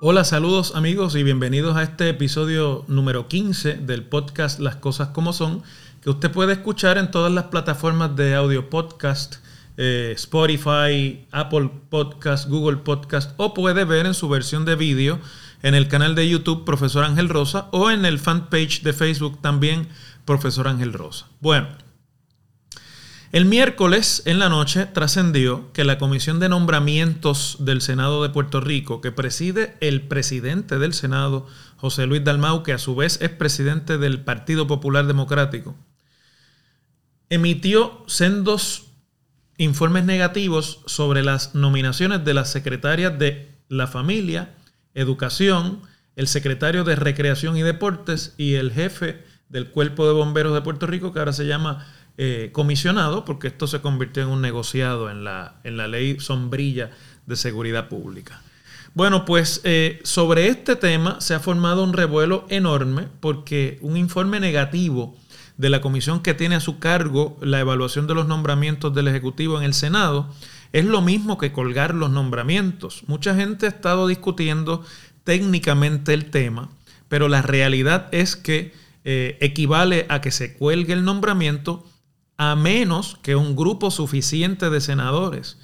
Hola, saludos amigos y bienvenidos a este episodio número 15 del podcast Las Cosas como Son, que usted puede escuchar en todas las plataformas de audio podcast, eh, Spotify, Apple Podcast, Google Podcast, o puede ver en su versión de vídeo en el canal de YouTube Profesor Ángel Rosa o en el fanpage de Facebook también Profesor Ángel Rosa. Bueno, el miércoles en la noche trascendió que la Comisión de Nombramientos del Senado de Puerto Rico, que preside el presidente del Senado, José Luis Dalmau, que a su vez es presidente del Partido Popular Democrático, emitió sendos informes negativos sobre las nominaciones de las secretarias de la familia, educación, el secretario de Recreación y Deportes y el jefe del Cuerpo de Bomberos de Puerto Rico, que ahora se llama eh, comisionado, porque esto se convirtió en un negociado en la, en la ley sombrilla de seguridad pública. Bueno, pues eh, sobre este tema se ha formado un revuelo enorme porque un informe negativo de la comisión que tiene a su cargo la evaluación de los nombramientos del Ejecutivo en el Senado es lo mismo que colgar los nombramientos. Mucha gente ha estado discutiendo técnicamente el tema, pero la realidad es que eh, equivale a que se cuelgue el nombramiento a menos que un grupo suficiente de senadores,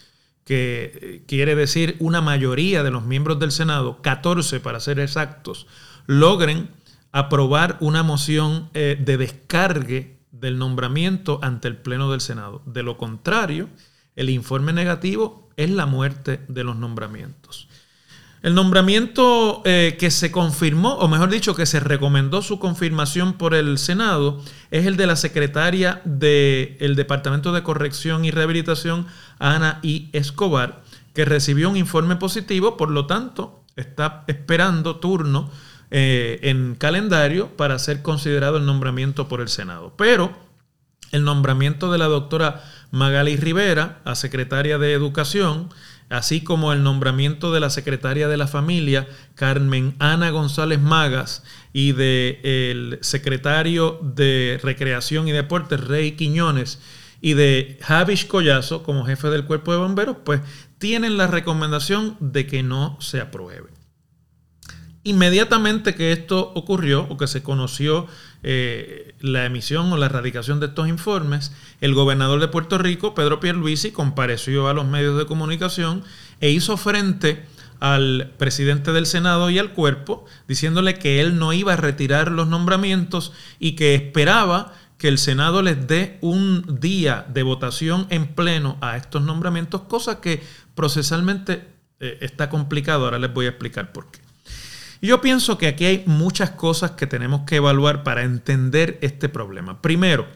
que eh, quiere decir una mayoría de los miembros del Senado, 14 para ser exactos, logren aprobar una moción eh, de descargue del nombramiento ante el Pleno del Senado. De lo contrario, el informe negativo es la muerte de los nombramientos. El nombramiento eh, que se confirmó, o mejor dicho, que se recomendó su confirmación por el Senado, es el de la secretaria del Departamento de Corrección y Rehabilitación, Ana I. Escobar, que recibió un informe positivo, por lo tanto, está esperando turno eh, en calendario para ser considerado el nombramiento por el Senado. Pero el nombramiento de la doctora Magali Rivera a secretaria de Educación, así como el nombramiento de la secretaria de la familia, Carmen Ana González Magas, y del secretario de Recreación y Deportes, Rey Quiñones, y de Javish Collazo como jefe del cuerpo de bomberos, pues tienen la recomendación de que no se apruebe. Inmediatamente que esto ocurrió o que se conoció eh, la emisión o la erradicación de estos informes, el gobernador de Puerto Rico, Pedro Pierluisi, compareció a los medios de comunicación e hizo frente al presidente del Senado y al cuerpo, diciéndole que él no iba a retirar los nombramientos y que esperaba que el Senado les dé un día de votación en pleno a estos nombramientos, cosa que procesalmente eh, está complicado. Ahora les voy a explicar por qué. Yo pienso que aquí hay muchas cosas que tenemos que evaluar para entender este problema. Primero,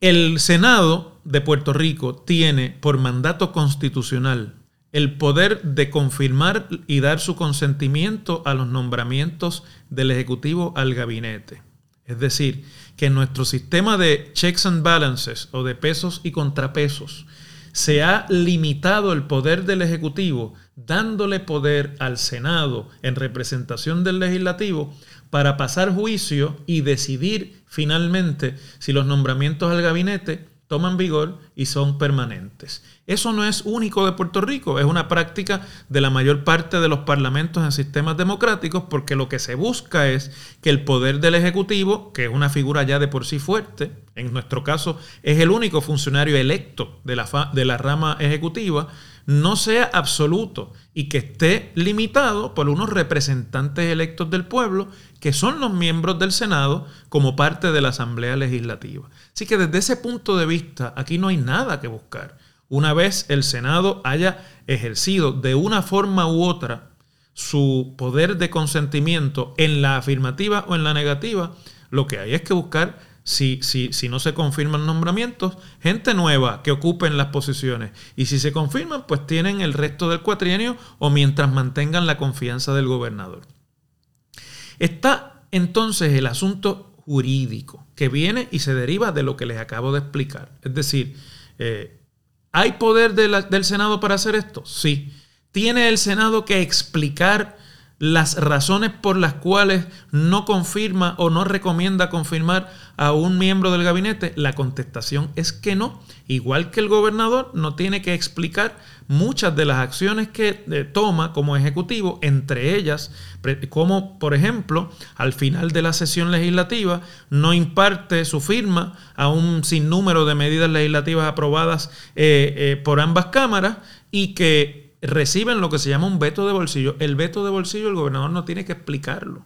el Senado de Puerto Rico tiene por mandato constitucional el poder de confirmar y dar su consentimiento a los nombramientos del Ejecutivo al gabinete. Es decir, que en nuestro sistema de checks and balances o de pesos y contrapesos se ha limitado el poder del Ejecutivo dándole poder al Senado en representación del legislativo para pasar juicio y decidir finalmente si los nombramientos al gabinete toman vigor y son permanentes. Eso no es único de Puerto Rico, es una práctica de la mayor parte de los parlamentos en sistemas democráticos porque lo que se busca es que el poder del Ejecutivo, que es una figura ya de por sí fuerte, en nuestro caso es el único funcionario electo de la, de la rama ejecutiva, no sea absoluto y que esté limitado por unos representantes electos del pueblo que son los miembros del Senado como parte de la Asamblea Legislativa. Así que desde ese punto de vista aquí no hay nada que buscar. Una vez el Senado haya ejercido de una forma u otra su poder de consentimiento en la afirmativa o en la negativa, lo que hay es que buscar si, si, no se confirman nombramientos, gente nueva que ocupen las posiciones. Y si se confirman, pues tienen el resto del cuatrienio o mientras mantengan la confianza del gobernador. Está entonces el asunto jurídico que viene y se deriva de lo que les acabo de explicar. Es decir, eh, ¿hay poder del Senado para hacer esto? Sí. ¿Tiene el Senado que explicar las razones por las cuales no confirma o no recomienda confirmar a un miembro del gabinete? La contestación es que no. Igual que el gobernador no tiene que explicar muchas de las acciones que eh, toma como ejecutivo, entre ellas, como por ejemplo, al final de la sesión legislativa no imparte su firma a un sinnúmero de medidas legislativas aprobadas eh, eh, por ambas cámaras y que reciben lo que se llama un veto de bolsillo. El veto de bolsillo el gobernador no tiene que explicarlo.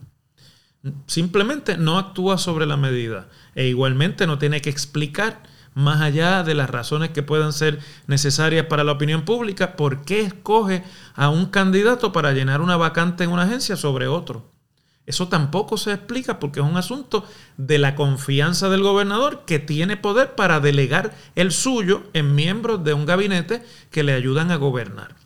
Simplemente no actúa sobre la medida e igualmente no tiene que explicar más allá de las razones que puedan ser necesarias para la opinión pública, por qué escoge a un candidato para llenar una vacante en una agencia sobre otro. Eso tampoco se explica porque es un asunto de la confianza del gobernador que tiene poder para delegar el suyo en miembros de un gabinete que le ayudan a gobernar.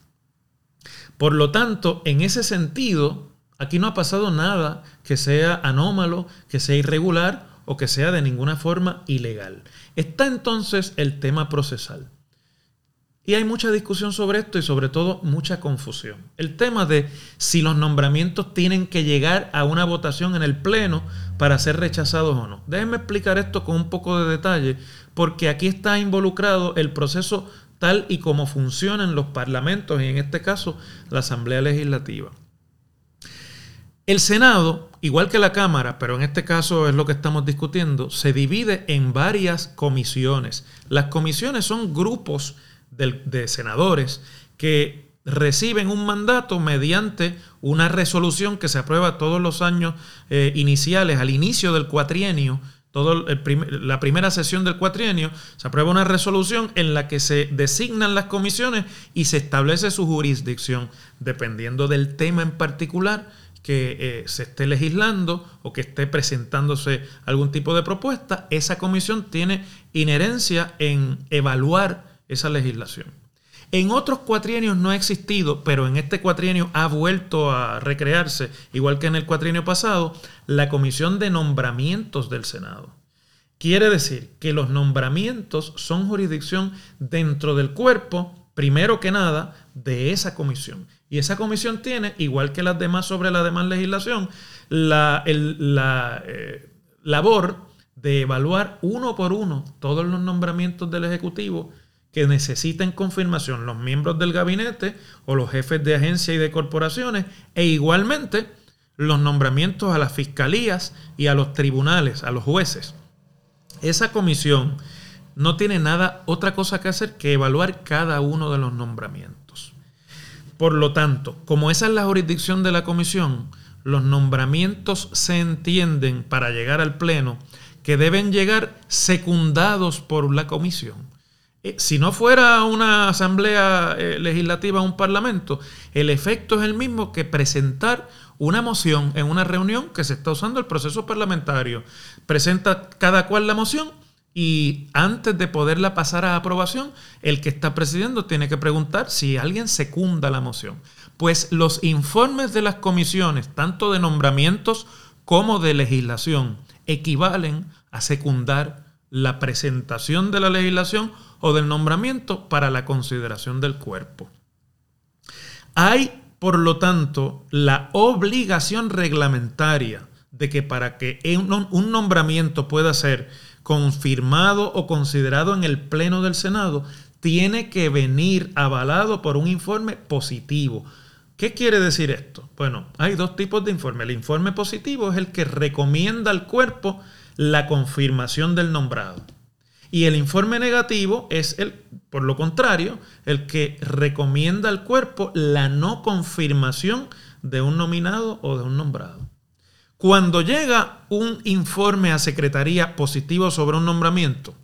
Por lo tanto, en ese sentido, aquí no ha pasado nada que sea anómalo, que sea irregular o que sea de ninguna forma ilegal. Está entonces el tema procesal. Y hay mucha discusión sobre esto y sobre todo mucha confusión. El tema de si los nombramientos tienen que llegar a una votación en el Pleno para ser rechazados o no. Déjenme explicar esto con un poco de detalle porque aquí está involucrado el proceso tal y como funcionan los parlamentos y en este caso la Asamblea Legislativa. El Senado, igual que la Cámara, pero en este caso es lo que estamos discutiendo, se divide en varias comisiones. Las comisiones son grupos de, senadores que reciben un mandato mediante una resolución que se aprueba todos los años eh, iniciales, al inicio del cuatrienio, la primera sesión del cuatrienio, se aprueba una resolución en la que se designan las comisiones y se establece su jurisdicción, dependiendo del tema en particular que eh, se esté legislando o que esté presentándose algún tipo de propuesta, esa comisión tiene inherencia en evaluar esa legislación. En otros cuatrienios no ha existido, pero en este cuatrienio ha vuelto a recrearse, igual que en el cuatrienio pasado, la comisión de nombramientos del Senado. Quiere decir que los nombramientos son jurisdicción dentro del cuerpo, primero que nada, de esa comisión. Y esa comisión tiene, igual que las demás sobre la demás legislación, la, eh, labor de evaluar uno por uno todos los nombramientos del Ejecutivo que necesiten confirmación los miembros del gabinete o los jefes de agencias y de corporaciones e igualmente los nombramientos a las fiscalías y a los tribunales, a los jueces. Esa comisión no tiene nada, otra cosa que hacer que evaluar cada uno de los nombramientos. Por lo tanto, como esa es la jurisdicción de la comisión, los nombramientos se entienden para llegar al Pleno que deben llegar secundados por la comisión. Eh, si no fuera una asamblea eh, legislativa, un parlamento, el efecto es el mismo que presentar una moción en una reunión que se está usando el proceso parlamentario. Presenta cada cual la moción y antes de poderla pasar a aprobación, el que está presidiendo tiene que preguntar si alguien secunda la moción. Pues los informes de las comisiones, tanto de nombramientos como de legislación, equivalen a secundar la presentación de la legislación o del nombramiento para la consideración del cuerpo. Hay, por lo tanto, la obligación reglamentaria de que para que un nombramiento pueda ser confirmado o considerado en el Pleno del Senado, tiene que venir avalado por un informe positivo. ¿Qué quiere decir esto? Bueno, hay dos tipos de informe. El informe positivo es el que recomienda al cuerpo la confirmación del nombrado. Y el informe negativo es el, por lo contrario, el que recomienda al cuerpo la no confirmación de un nominado o de un nombrado. Cuando llega un informe a secretaría positivo sobre un nombramiento,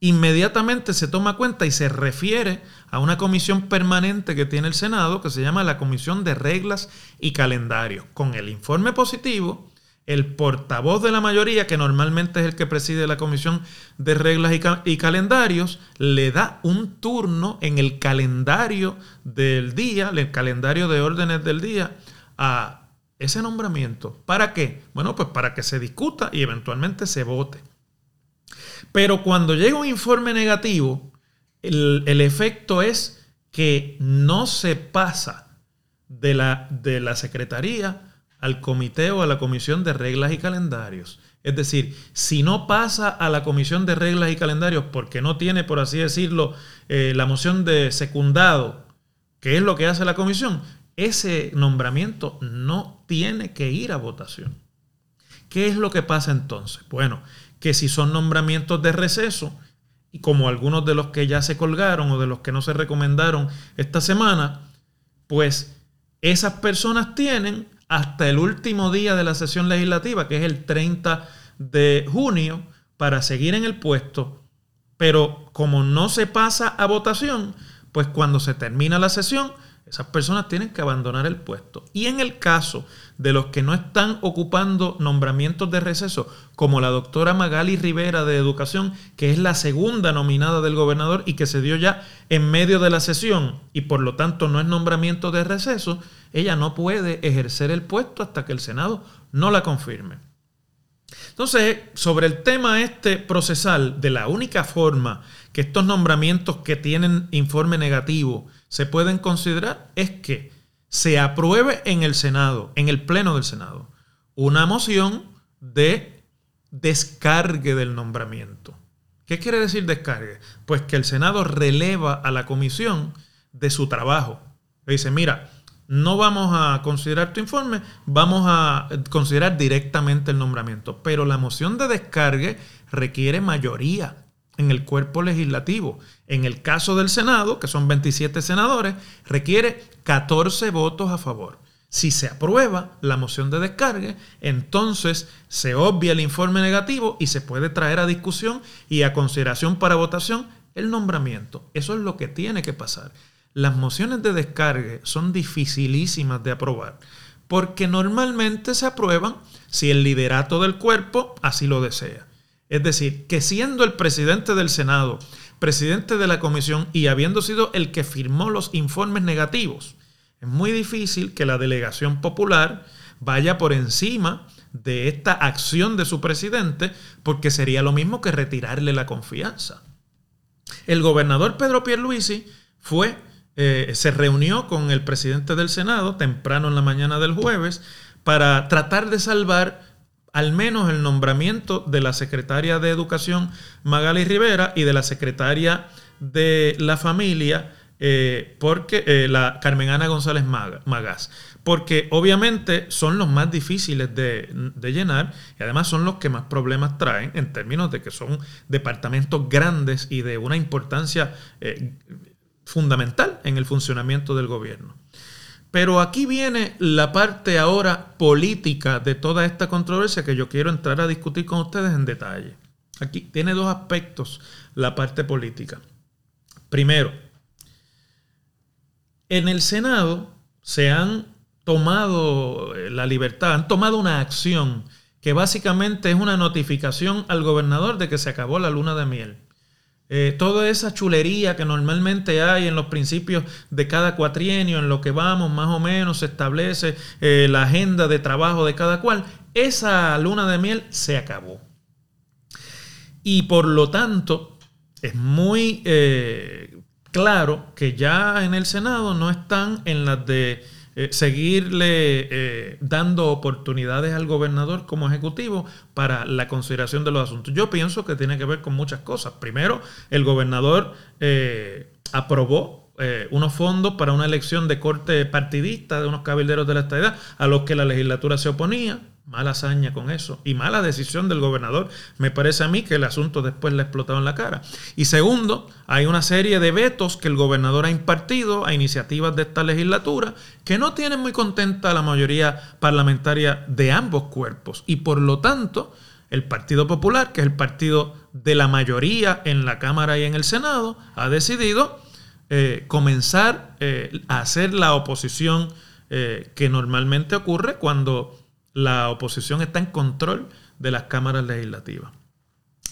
inmediatamente se toma cuenta y se refiere a una comisión permanente que tiene el Senado que se llama la Comisión de Reglas y Calendario. Con el informe positivo, el portavoz de la mayoría, que normalmente es el que preside la comisión de reglas y, calendarios, le da un turno en el calendario del día, el calendario de órdenes del día, a ese nombramiento. ¿Para qué? Bueno, pues para que se discuta y eventualmente se vote. Pero cuando llega un informe negativo, el efecto es que no se pasa de la, de la Secretaría al comité o a la comisión de reglas y calendarios. Es decir, si no pasa a la comisión de reglas y calendarios porque no tiene, por así decirlo, eh, la moción de secundado, que es lo que hace la comisión, ese nombramiento no tiene que ir a votación. ¿Qué es lo que pasa entonces? Bueno, que si son nombramientos de receso, y como algunos de los que ya se colgaron o de los que no se recomendaron esta semana, pues esas personas tienen hasta el último día de la sesión legislativa, que es el 30 de junio, para seguir en el puesto. Pero como no se pasa a votación, pues cuando se termina la sesión, esas personas tienen que abandonar el puesto. Y en el caso de los que no están ocupando nombramientos de receso, como la doctora Magali Rivera de Educación, que es la segunda nominada del gobernador y que se dio ya en medio de la sesión y por lo tanto no es nombramiento de receso, ella no puede ejercer el puesto hasta que el Senado no la confirme. Entonces, sobre el tema este procesal, de la única forma que estos nombramientos que tienen informe negativo se pueden considerar es que se apruebe en el Senado, en el Pleno del Senado, una moción de descargue del nombramiento. ¿Qué quiere decir descargue? Pues que el Senado releva a la comisión de su trabajo. Le dice, mira, no vamos a considerar tu informe, vamos a considerar directamente el nombramiento. Pero la moción de descargue requiere mayoría en el cuerpo legislativo. En el caso del Senado, que son 27 senadores, requiere 14 votos a favor. Si se aprueba la moción de descargue, entonces se obvia el informe negativo y se puede traer a discusión y a consideración para votación el nombramiento. Eso es lo que tiene que pasar. Las mociones de descargue son dificilísimas de aprobar porque normalmente se aprueban si el liderato del cuerpo así lo desea. Es decir, que siendo el presidente del Senado, presidente de la comisión y habiendo sido el que firmó los informes negativos, es muy difícil que la delegación popular vaya por encima de esta acción de su presidente porque sería lo mismo que retirarle la confianza. El gobernador Pedro Pierluisi fue eh, se reunió con el presidente del Senado temprano en la mañana del jueves para tratar de salvar al menos el nombramiento de la secretaria de Educación Magali Rivera y de la secretaria de la familia, eh, porque eh, la Carmen Ana González Magas, porque obviamente son los más difíciles de, de, llenar y además son los que más problemas traen en términos de que son departamentos grandes y de una importancia fundamental en el funcionamiento del gobierno. Pero aquí viene la parte ahora política de toda esta controversia que yo quiero entrar a discutir con ustedes en detalle. Aquí tiene dos aspectos la parte política. Primero, en el Senado se han tomado eh, la libertad, han tomado una acción que básicamente es una notificación al gobernador de que se acabó la luna de miel. Eh, toda esa chulería que normalmente hay en los principios de cada cuatrienio, en lo que vamos más o menos, se establece eh, la agenda de trabajo de cada cual, esa luna de miel se acabó. Y por lo tanto, es muy eh, claro que ya en el Senado no están en las de eh, seguirle eh, dando oportunidades al gobernador como ejecutivo para la consideración de los asuntos. Yo pienso que tiene que ver con muchas cosas. Primero, el gobernador eh, aprobó unos fondos para una elección de corte partidista de unos cabilderos de la estadidad a los que la legislatura se oponía. Mala hazaña con eso. Y mala decisión del gobernador. Me parece a mí que el asunto después le ha explotado en la cara. Y segundo, hay una serie de vetos que el gobernador ha impartido a iniciativas de esta legislatura que no tienen muy contenta a la mayoría parlamentaria de ambos cuerpos. Y por lo tanto, el Partido Popular, que es el partido de la mayoría en la Cámara y en el Senado, ha decidido eh, comenzar eh, a hacer la oposición eh, que normalmente ocurre cuando la oposición está en control de las cámaras legislativas.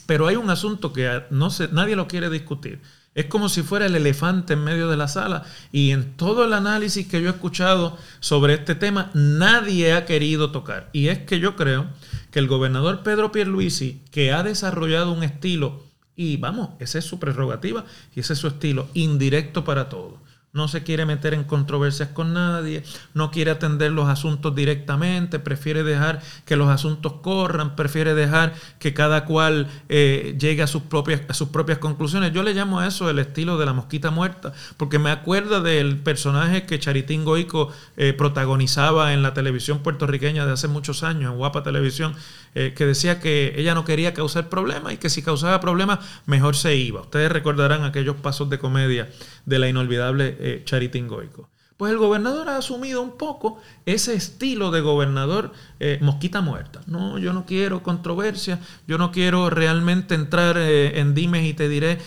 Pero hay un asunto que no se, nadie lo quiere discutir. Es como si fuera el elefante en medio de la sala y en todo el análisis que yo he escuchado sobre este tema nadie ha querido tocar. Y es que yo creo que el gobernador Pedro Pierluisi, que ha desarrollado un estilo, y vamos, esa es su prerrogativa y ese es su estilo, indirecto para todo. No se quiere meter en controversias con nadie, no quiere atender los asuntos directamente, prefiere dejar que los asuntos corran, prefiere dejar que cada cual eh, llegue a sus, propias, a sus propias conclusiones. Yo le llamo a eso el estilo de la mosquita muerta, porque me acuerda del personaje que Charitín Goico eh, protagonizaba en la televisión puertorriqueña de hace muchos años, en Guapa Televisión, eh, que decía que ella no quería causar problemas y que si causaba problemas mejor se iba. Ustedes recordarán aquellos pasos de comedia de la inolvidable eh, Goico. Pues el gobernador ha asumido un poco ese estilo de gobernador eh, mosquita muerta. No, yo no quiero controversia, yo no quiero realmente entrar en dimes y te diré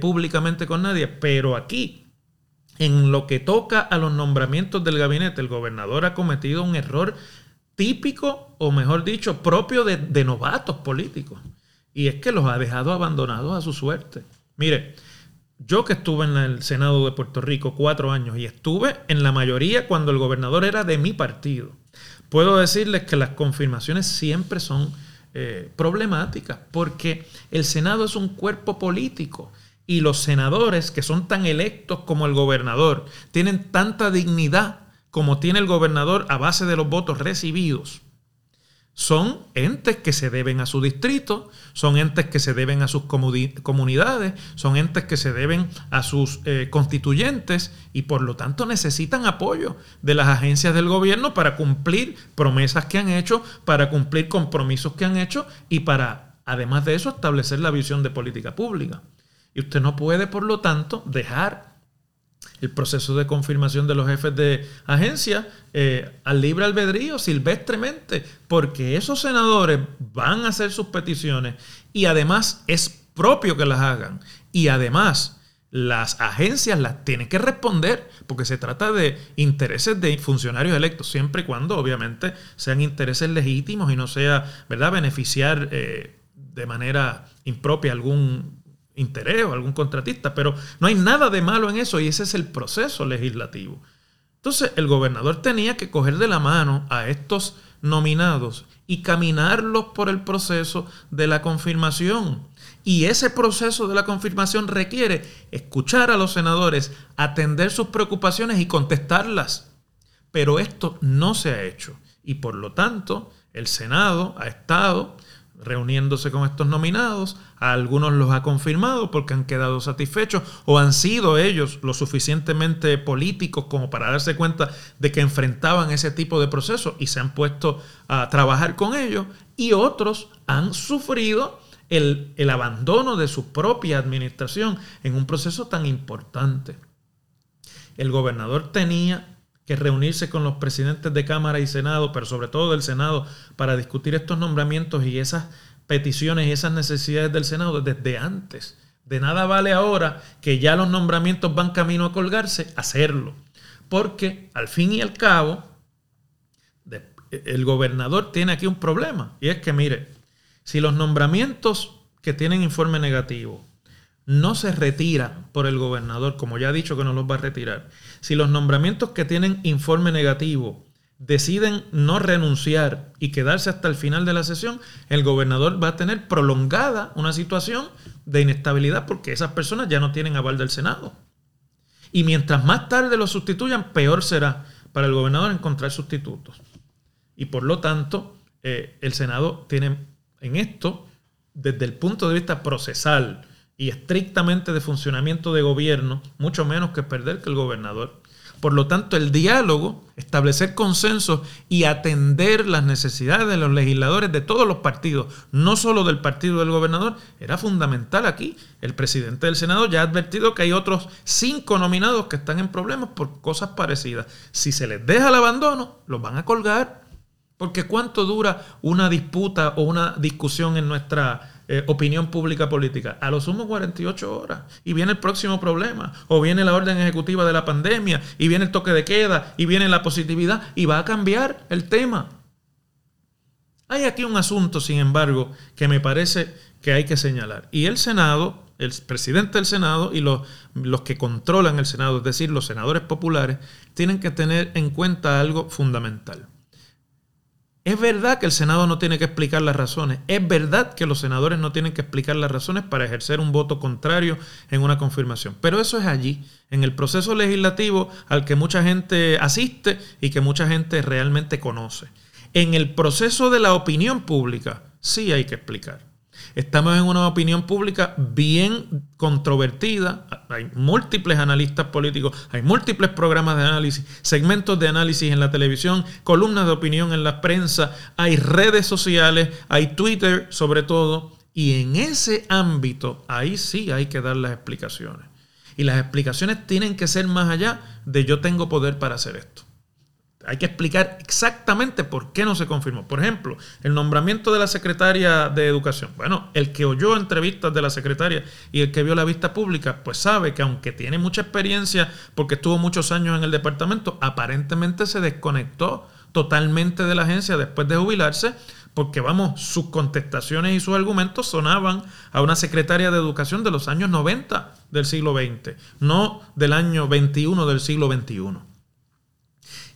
públicamente con nadie, pero aquí, en lo que toca a los nombramientos del gabinete, el gobernador ha cometido un error típico, o mejor dicho, propio de, novatos políticos. Y es que los ha dejado abandonados a su suerte. Mire, yo que estuve en el Senado de Puerto Rico cuatro años y estuve en la mayoría cuando el gobernador era de mi partido, puedo decirles que las confirmaciones siempre son eh, problemáticas porque el Senado es un cuerpo político y los senadores que son tan electos como el gobernador tienen tanta dignidad como tiene el gobernador a base de los votos recibidos, son entes que se deben a su distrito, son entes que se deben a sus comunidades, son entes que se deben a sus eh, constituyentes y por lo tanto necesitan apoyo de las agencias del gobierno para cumplir promesas que han hecho, para cumplir compromisos que han hecho y para, además de eso, establecer la visión de política pública. Y usted no puede, por lo tanto, dejar el proceso de confirmación de los jefes de agencia eh, al libre albedrío, silvestremente, porque esos senadores van a hacer sus peticiones y además es propio que las hagan. Y además las agencias las tienen que responder porque se trata de intereses de funcionarios electos, siempre y cuando obviamente sean intereses legítimos y no sea, ¿verdad?, beneficiar eh, de manera impropia algún interés o algún contratista, pero no hay nada de malo en eso y ese es el proceso legislativo. Entonces el gobernador tenía que coger de la mano a estos nominados y caminarlos por el proceso de la confirmación. Y ese proceso de la confirmación requiere escuchar a los senadores, atender sus preocupaciones y contestarlas. Pero esto no se ha hecho. Y por lo tanto, el Senado ha estado reuniéndose con estos nominados. A algunos los ha confirmado porque han quedado satisfechos o han sido ellos lo suficientemente políticos como para darse cuenta de que enfrentaban ese tipo de procesos y se han puesto a trabajar con ellos. Y otros han sufrido el, el abandono de su propia administración en un proceso tan importante. El gobernador tenía que reunirse con los presidentes de Cámara y Senado, pero sobre todo del Senado, para discutir estos nombramientos y esas peticiones y esas necesidades del Senado desde antes. De nada vale ahora que ya los nombramientos van camino a colgarse, hacerlo. Porque al fin y al cabo, el gobernador tiene aquí un problema. Y es que, mire, si los nombramientos que tienen informe negativo no se retira por el gobernador, como ya ha dicho que no los va a retirar, si los nombramientos que tienen informe negativo deciden no renunciar y quedarse hasta el final de la sesión, el gobernador va a tener prolongada una situación de inestabilidad porque esas personas ya no tienen aval del Senado. Y mientras más tarde lo sustituyan, peor será para el gobernador encontrar sustitutos. Y por lo tanto, eh, el Senado tiene en esto, desde el punto de vista procesal, y estrictamente de funcionamiento de gobierno, mucho menos que perder que el gobernador. Por lo tanto, el diálogo, establecer consensos y atender las necesidades de los legisladores de todos los partidos, no solo del partido del gobernador, era fundamental aquí. El presidente del Senado ya ha advertido que hay otros cinco nominados que están en problemas por cosas parecidas. Si se les deja el abandono, los van a colgar. Porque ¿cuánto dura una disputa o una discusión en nuestra eh, opinión pública política. A lo sumo 48 horas. Y viene el próximo problema. O viene la orden ejecutiva de la pandemia. Y viene el toque de queda. Y viene la positividad. Y va a cambiar el tema. Hay aquí un asunto, sin embargo, que me parece que hay que señalar. Y el Senado, el presidente del Senado y los, los que controlan el Senado, es decir, los senadores populares, tienen que tener en cuenta algo fundamental. Es verdad que el Senado no tiene que explicar las razones. Es verdad que los senadores no tienen que explicar las razones para ejercer un voto contrario en una confirmación. Pero eso es allí, en el proceso legislativo al que mucha gente asiste y que mucha gente realmente conoce. En el proceso de la opinión pública sí hay que explicar. Estamos en una opinión pública bien controvertida. Hay múltiples analistas políticos, hay múltiples programas de análisis, segmentos de análisis en la televisión, columnas de opinión en la prensa, hay redes sociales, hay Twitter sobre todo. Y en ese ámbito, ahí sí hay que dar las explicaciones. Y las explicaciones tienen que ser más allá de yo tengo poder para hacer esto. Hay que explicar exactamente por qué no se confirmó. Por ejemplo, el nombramiento de la secretaria de Educación. Bueno, el que oyó entrevistas de la secretaria y el que vio la vista pública, pues sabe que aunque tiene mucha experiencia porque estuvo muchos años en el departamento, aparentemente se desconectó totalmente de la agencia después de jubilarse porque vamos, sus contestaciones y sus argumentos sonaban a una secretaria de educación de los años 90 del siglo XX, no del año 21 del siglo XXI.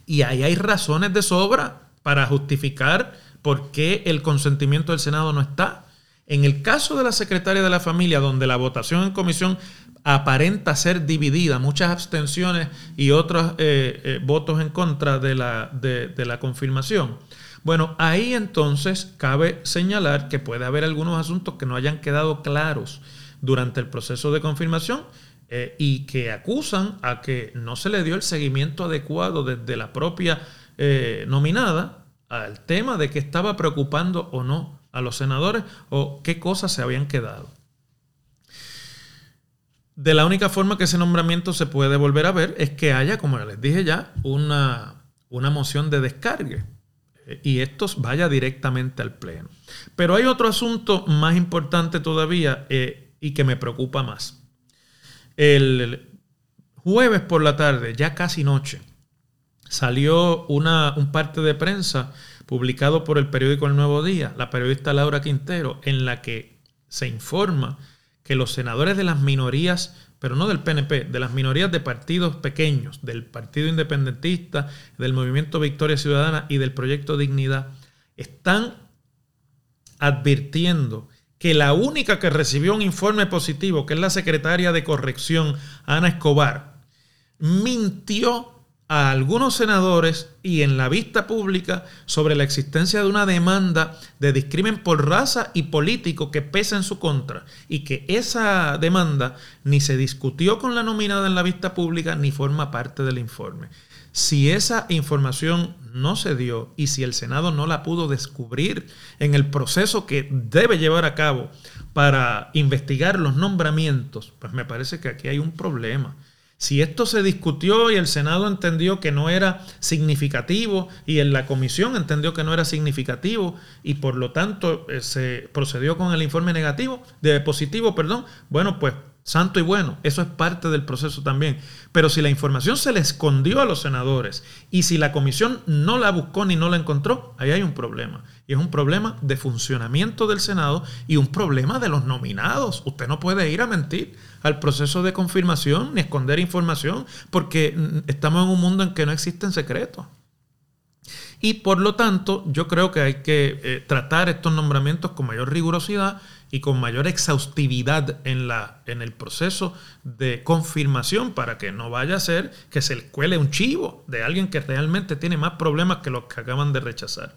Y ahí hay razones de sobra para justificar por qué el consentimiento del Senado no está. En el caso de la secretaria de la familia, donde la votación en comisión aparenta ser dividida, muchas abstenciones y otros eh, eh, votos en contra de la, de, la confirmación. Bueno, ahí entonces cabe señalar que puede haber algunos asuntos que no hayan quedado claros durante el proceso de confirmación eh, y que acusan a que no se le dio el seguimiento adecuado desde la propia eh, nominada al tema de que estaba preocupando o no a los senadores o qué cosas se habían quedado. De la única forma que ese nombramiento se puede volver a ver es que haya, como les dije ya, una, una moción de descargue eh, y esto vaya directamente al Pleno. Pero hay otro asunto más importante todavía y que me preocupa más. El jueves por la tarde, ya casi noche, salió una, un parte de prensa publicado por el periódico El Nuevo Día, la periodista Laura Quintero, en la que se informa que los senadores de las minorías, pero no del PNP, de las minorías de partidos pequeños, del Partido Independentista, del Movimiento Victoria Ciudadana y del Proyecto Dignidad, están advirtiendo que la única que recibió un informe positivo, que es la secretaria de corrección, Ana Escobar, mintió a algunos senadores y en la vista pública sobre la existencia de una demanda de discrimen por raza y político que pesa en su contra y que esa demanda ni se discutió con la nominada en la vista pública ni forma parte del informe. Si esa información no se dio y si el Senado no la pudo descubrir en el proceso que debe llevar a cabo para investigar los nombramientos, pues me parece que aquí hay un problema. Si esto se discutió y el Senado entendió que no era significativo y en la comisión entendió que no era significativo y por lo tanto eh, se procedió con el informe negativo, de positivo, perdón, bueno, pues santo y bueno, eso es parte del proceso también. Pero si la información se le escondió a los senadores y si la comisión no la buscó ni no la encontró, ahí hay un problema. Y es un problema de funcionamiento del Senado y un problema de los nominados. Usted no puede ir a mentir al proceso de confirmación ni esconder información porque mm, estamos en un mundo en que no existen secretos. Y por lo tanto, yo creo que hay que eh, tratar estos nombramientos con mayor rigurosidad y con mayor exhaustividad en, la, en el proceso de confirmación para que no vaya a ser que se le cuele un chivo de alguien que realmente tiene más problemas que los que acaban de rechazar.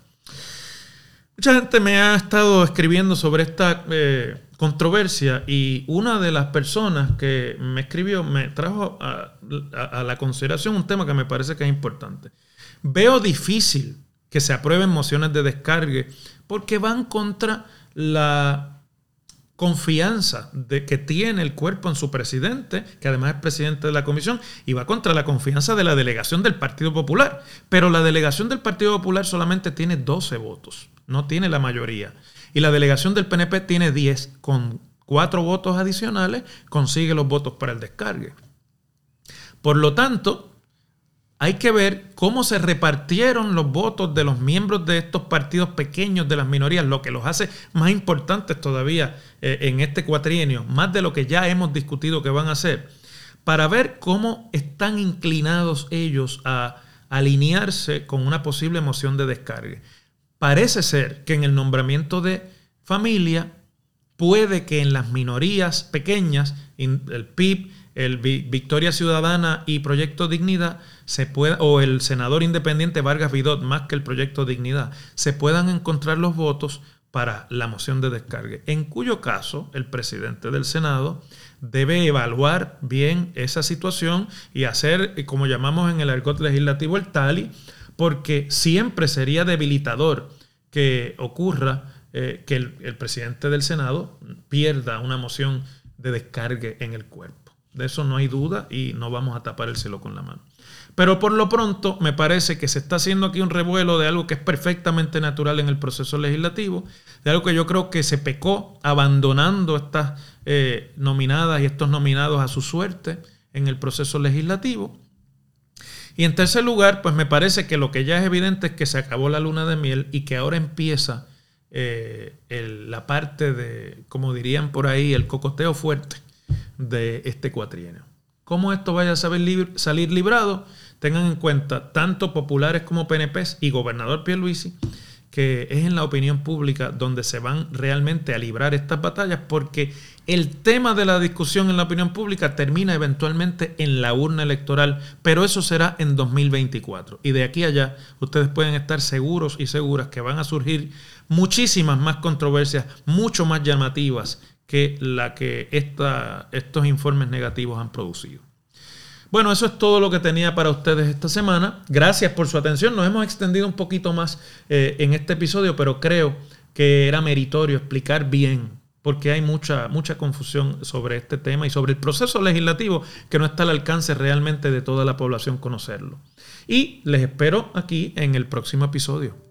Mucha gente me ha estado escribiendo sobre esta eh, controversia y una de las personas que me escribió me trajo a, a la consideración un tema que me parece que es importante. Veo difícil que se aprueben mociones de descargue porque van contra la confianza de que tiene el cuerpo en su presidente, que además es presidente de la comisión, y va contra la confianza de la delegación del Partido Popular. Pero la delegación del Partido Popular solamente tiene 12 votos, no tiene la mayoría. Y la delegación del PNP tiene 10, con cuatro votos adicionales consigue los votos para el descargue. Por lo tanto, hay que ver cómo se repartieron los votos de los miembros de estos partidos pequeños de las minorías, lo que los hace más importantes todavía eh, en este cuatrienio, más de lo que ya hemos discutido que van a hacer, para ver cómo están inclinados ellos a alinearse con una posible moción de descarga. parece ser que en el nombramiento de familia puede que en las minorías pequeñas, el PIB, el Victoria Ciudadana y Proyecto Dignidad, se pueda, o el senador independiente Vargas Vidot, más que el Proyecto Dignidad, se puedan encontrar los votos para la moción de descargue, en cuyo caso el presidente del Senado debe evaluar bien esa situación y hacer, eh, como llamamos en el argot legislativo, el tali, porque siempre sería debilitador que ocurra eh, que el, el presidente del Senado pierda una moción de descargue en el cuerpo. De eso no hay duda y no vamos a tapar el cielo con la mano. Pero por lo pronto me parece que se está haciendo aquí un revuelo de algo que es perfectamente natural en el proceso legislativo, de algo que yo creo que se pecó abandonando estas eh, nominadas y estos nominados a su suerte en el proceso legislativo. Y en tercer lugar, pues me parece que lo que ya es evidente es que se acabó la luna de miel y que ahora empieza eh, la parte de, como dirían por ahí, el cocoteo fuerte de este cuatrienio. ¿Cómo esto vaya a salir librado? Tengan en cuenta tanto populares como PNPs y gobernador Pierluisi que es en la opinión pública donde se van realmente a librar estas batallas porque el tema de la discusión en la opinión pública termina eventualmente en la urna electoral, pero eso será en 2024. Y de aquí allá ustedes pueden estar seguros y seguras que van a surgir muchísimas más controversias, mucho más llamativas que la que estos informes negativos han producido. Bueno, eso es todo lo que tenía para ustedes esta semana. Gracias por su atención. Nos hemos extendido un poquito más eh, en este episodio, pero creo que era meritorio explicar bien, porque hay mucha, mucha confusión sobre este tema y sobre el proceso legislativo que no está al alcance realmente de toda la población conocerlo. Y les espero aquí en el próximo episodio.